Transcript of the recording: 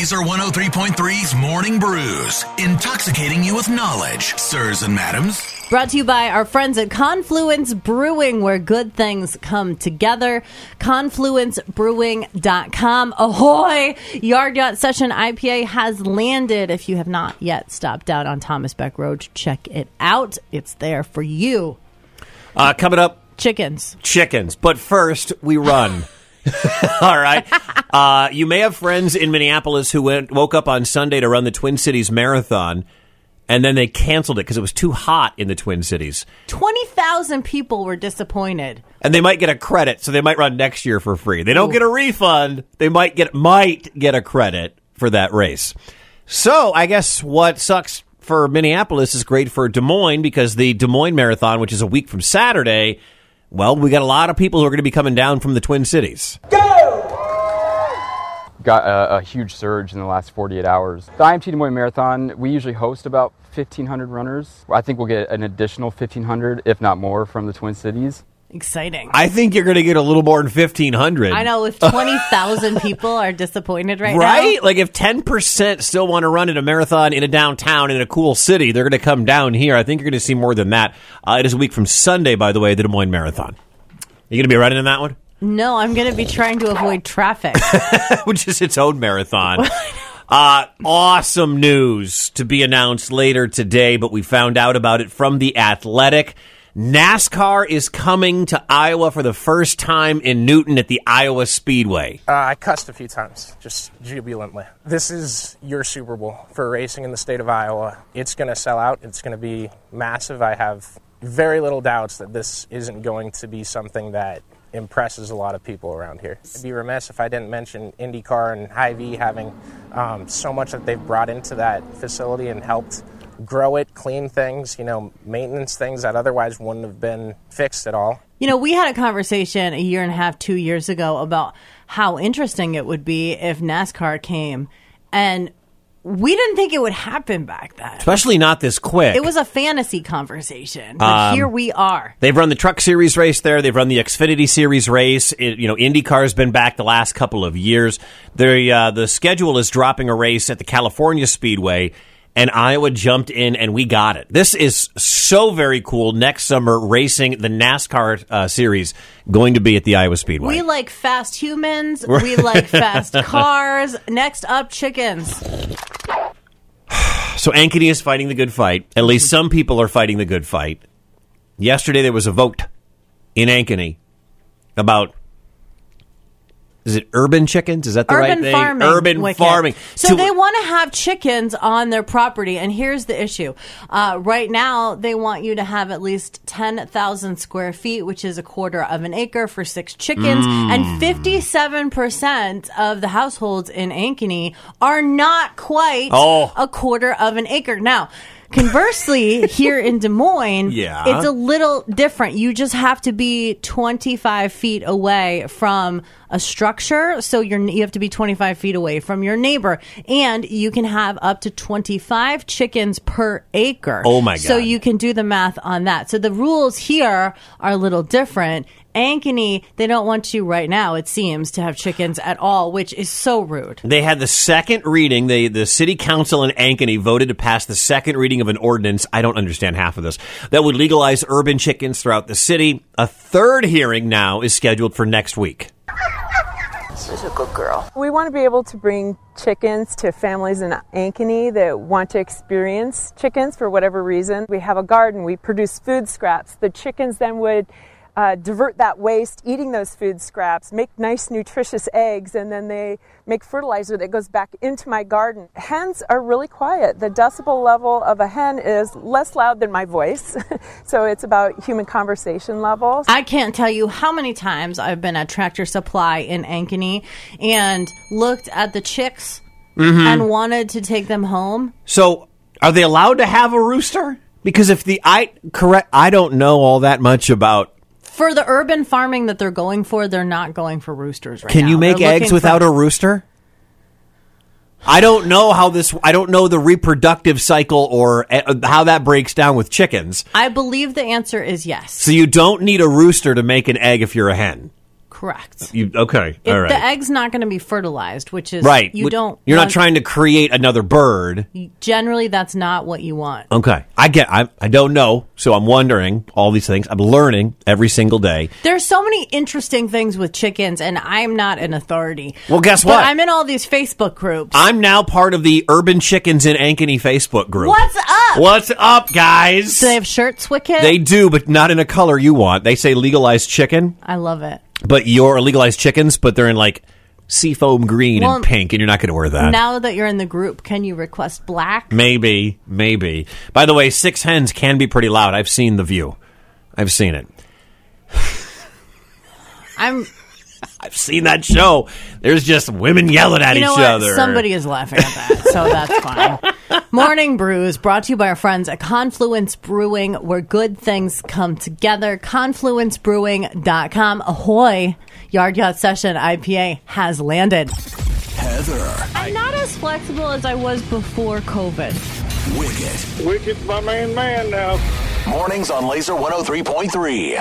Laser 103.3's Morning Brews, intoxicating you with knowledge, sirs and madams. Brought to you by our friends at Confluence Brewing, where good things come together. ConfluenceBrewing.com. Ahoy! Yard Yacht Session IPA has landed. If you have not yet stopped down on Thomas Beck Road, check it out. It's there for you. Uh, coming up, Chickens. chickens. But first, we run. All right. Uh, you may have friends in Minneapolis who went woke up on Sunday to run the Twin Cities Marathon, and then they canceled it because it was too hot in the Twin Cities. 20,000 people were disappointed. And they might get a credit, so they might run next year for free. They don't get a refund. They might get might get a credit for that race. So I guess what sucks for Minneapolis is great for Des Moines because the Des Moines Marathon, which is a week from Saturday, well, we got a lot of people who are going to be coming down from the Twin Cities. got a, a huge surge in the last 48 hours. The IMT Des Moines Marathon, we usually host about 1,500 runners. I think we'll get an additional 1,500, if not more, from the Twin Cities. Exciting. I think you're going to get a little more than 1,500. I know if 20,000 people are disappointed right, now. Right? now. Like if 10% still want to run in a marathon in a downtown in a cool city, they're going to come down here. I think you're going to see more than that. Uh, it is a week from Sunday, by the way, the Des Moines Marathon. You going to be running in that one? No, I'm going to be trying to avoid traffic. Which is its own marathon. Uh, awesome news to be announced later today, but we found out about it from The Athletic. NASCAR is coming to Iowa for the first time in Newton at the Iowa Speedway. Uh, I cussed a few times, just jubilantly. This is your Super Bowl for racing in the state of Iowa. It's going to sell out. It's going to be massive. I have very little doubts that this isn't going to be something that impresses a lot of people around here. I'd be remiss if I didn't mention IndyCar and Hy-Vee having um, so much that they've brought into that facility and helped grow it, clean things, you know, maintenance things that otherwise wouldn't have been fixed at all. You know, we had a conversation a year and a half, two years ago about how interesting it would be if NASCAR came, and we didn't think it would happen back then. Especially not this quick. It was a fantasy conversation, but Um, here we are. They've run the Truck Series race there. They've run the Xfinity Series race. It, you know, IndyCar's been back the last couple of years. The uh, the schedule is dropping a race at the California Speedway, and Iowa jumped in and we got it. This is so very cool. Next summer, racing the NASCAR uh, series going to be at the Iowa Speedway. We like fast humans. We like fast cars. Next up, chickens. So Ankeny is fighting the good fight. At least some people are fighting the good fight. Yesterday there was a vote in Ankeny about is it urban chickens? Is that the right urban thing? farming. Urban Wicket. farming. So To- they want to have chickens on their property, and here's the issue. Uh, right now, they want you to have at least ten thousand square feet, which is a quarter of an acre for six chickens, Mm. and fifty-seven percent of the households in Ankeny are not quite Oh. a quarter of an acre. Now. Conversely, here in Des Moines, Yeah. it's a little different. You just have to be 25 feet away from a structure. So you're, you have to be 25 feet away from your neighbor. And you can have up to 25 chickens per acre. Oh my god! So you can do the math on that. So the rules here are a little different. Ankeny, they don't want you right now, it seems, to have chickens at all, which is so rude. They had the second reading. They, the city council in Ankeny voted to pass the second reading of an ordinance. I don't understand half of this. That would legalize urban chickens throughout the city. A third hearing now is scheduled for next week. She's a good girl. We want to be able to bring chickens to families in Ankeny that want to experience chickens for whatever reason. We have a garden, we produce food scraps. The chickens then would uh, divert that waste, eating those food scraps, make nice, nutritious eggs, and then they make fertilizer that goes back into my garden. Hens are really quiet. The decibel level of a hen is less loud than my voice, so it's about human conversation levels. I can't tell you how many times I've been at Tractor Supply in Ankeny and looked at the chicks and wanted to take them home. So, are they allowed to have a rooster? Because if the I correct, I don't know all that much about. For the urban farming that they're going for, they're not going for roosters right Can now. you make They're eggs looking without for- a rooster? I don't know how this. I don't know the reproductive cycle or uh, how that breaks down with chickens. I believe the answer is yes. So you don't need a rooster to make an egg if you're a hen. Correct. You okay? All right. The egg's not going to be fertilized, which is right. You don't. You're not want- trying to create another bird. Generally, that's not what you want. Okay. I get. I. I don't know. So I'm wondering all these things. I'm learning every single day. There's so many interesting things with chickens, and I'm not an authority. Well, guess But what? I'm in all these Facebook groups. I'm now part of the Urban Chickens in Ankeny Facebook group. What's up? What's up, guys? Do they have shirts, Wicked? They do, but not in a color you want. They say legalized chicken, I love it. But you're legalized chickens, but they're in like seafoam green Well, and pink, and you're not going to wear that. Now that you're in the group, can you request black? Maybe, maybe. By the way, six hens can be pretty loud. I've seen the view. I've seen it. I'm. I've seen that show. There's just women yelling at You know each what? other. Somebody is laughing at that, so that's fine. Morning Brews brought to you by our friends at Confluence Brewing, where good things come together. ConfluenceBrewing.com. Ahoy! Yard Yacht Session IPA has landed. Heather, I'm not as flexible as I was before COVID. Wicket. Wicked's my main man now. Mornings on Laser 103.3.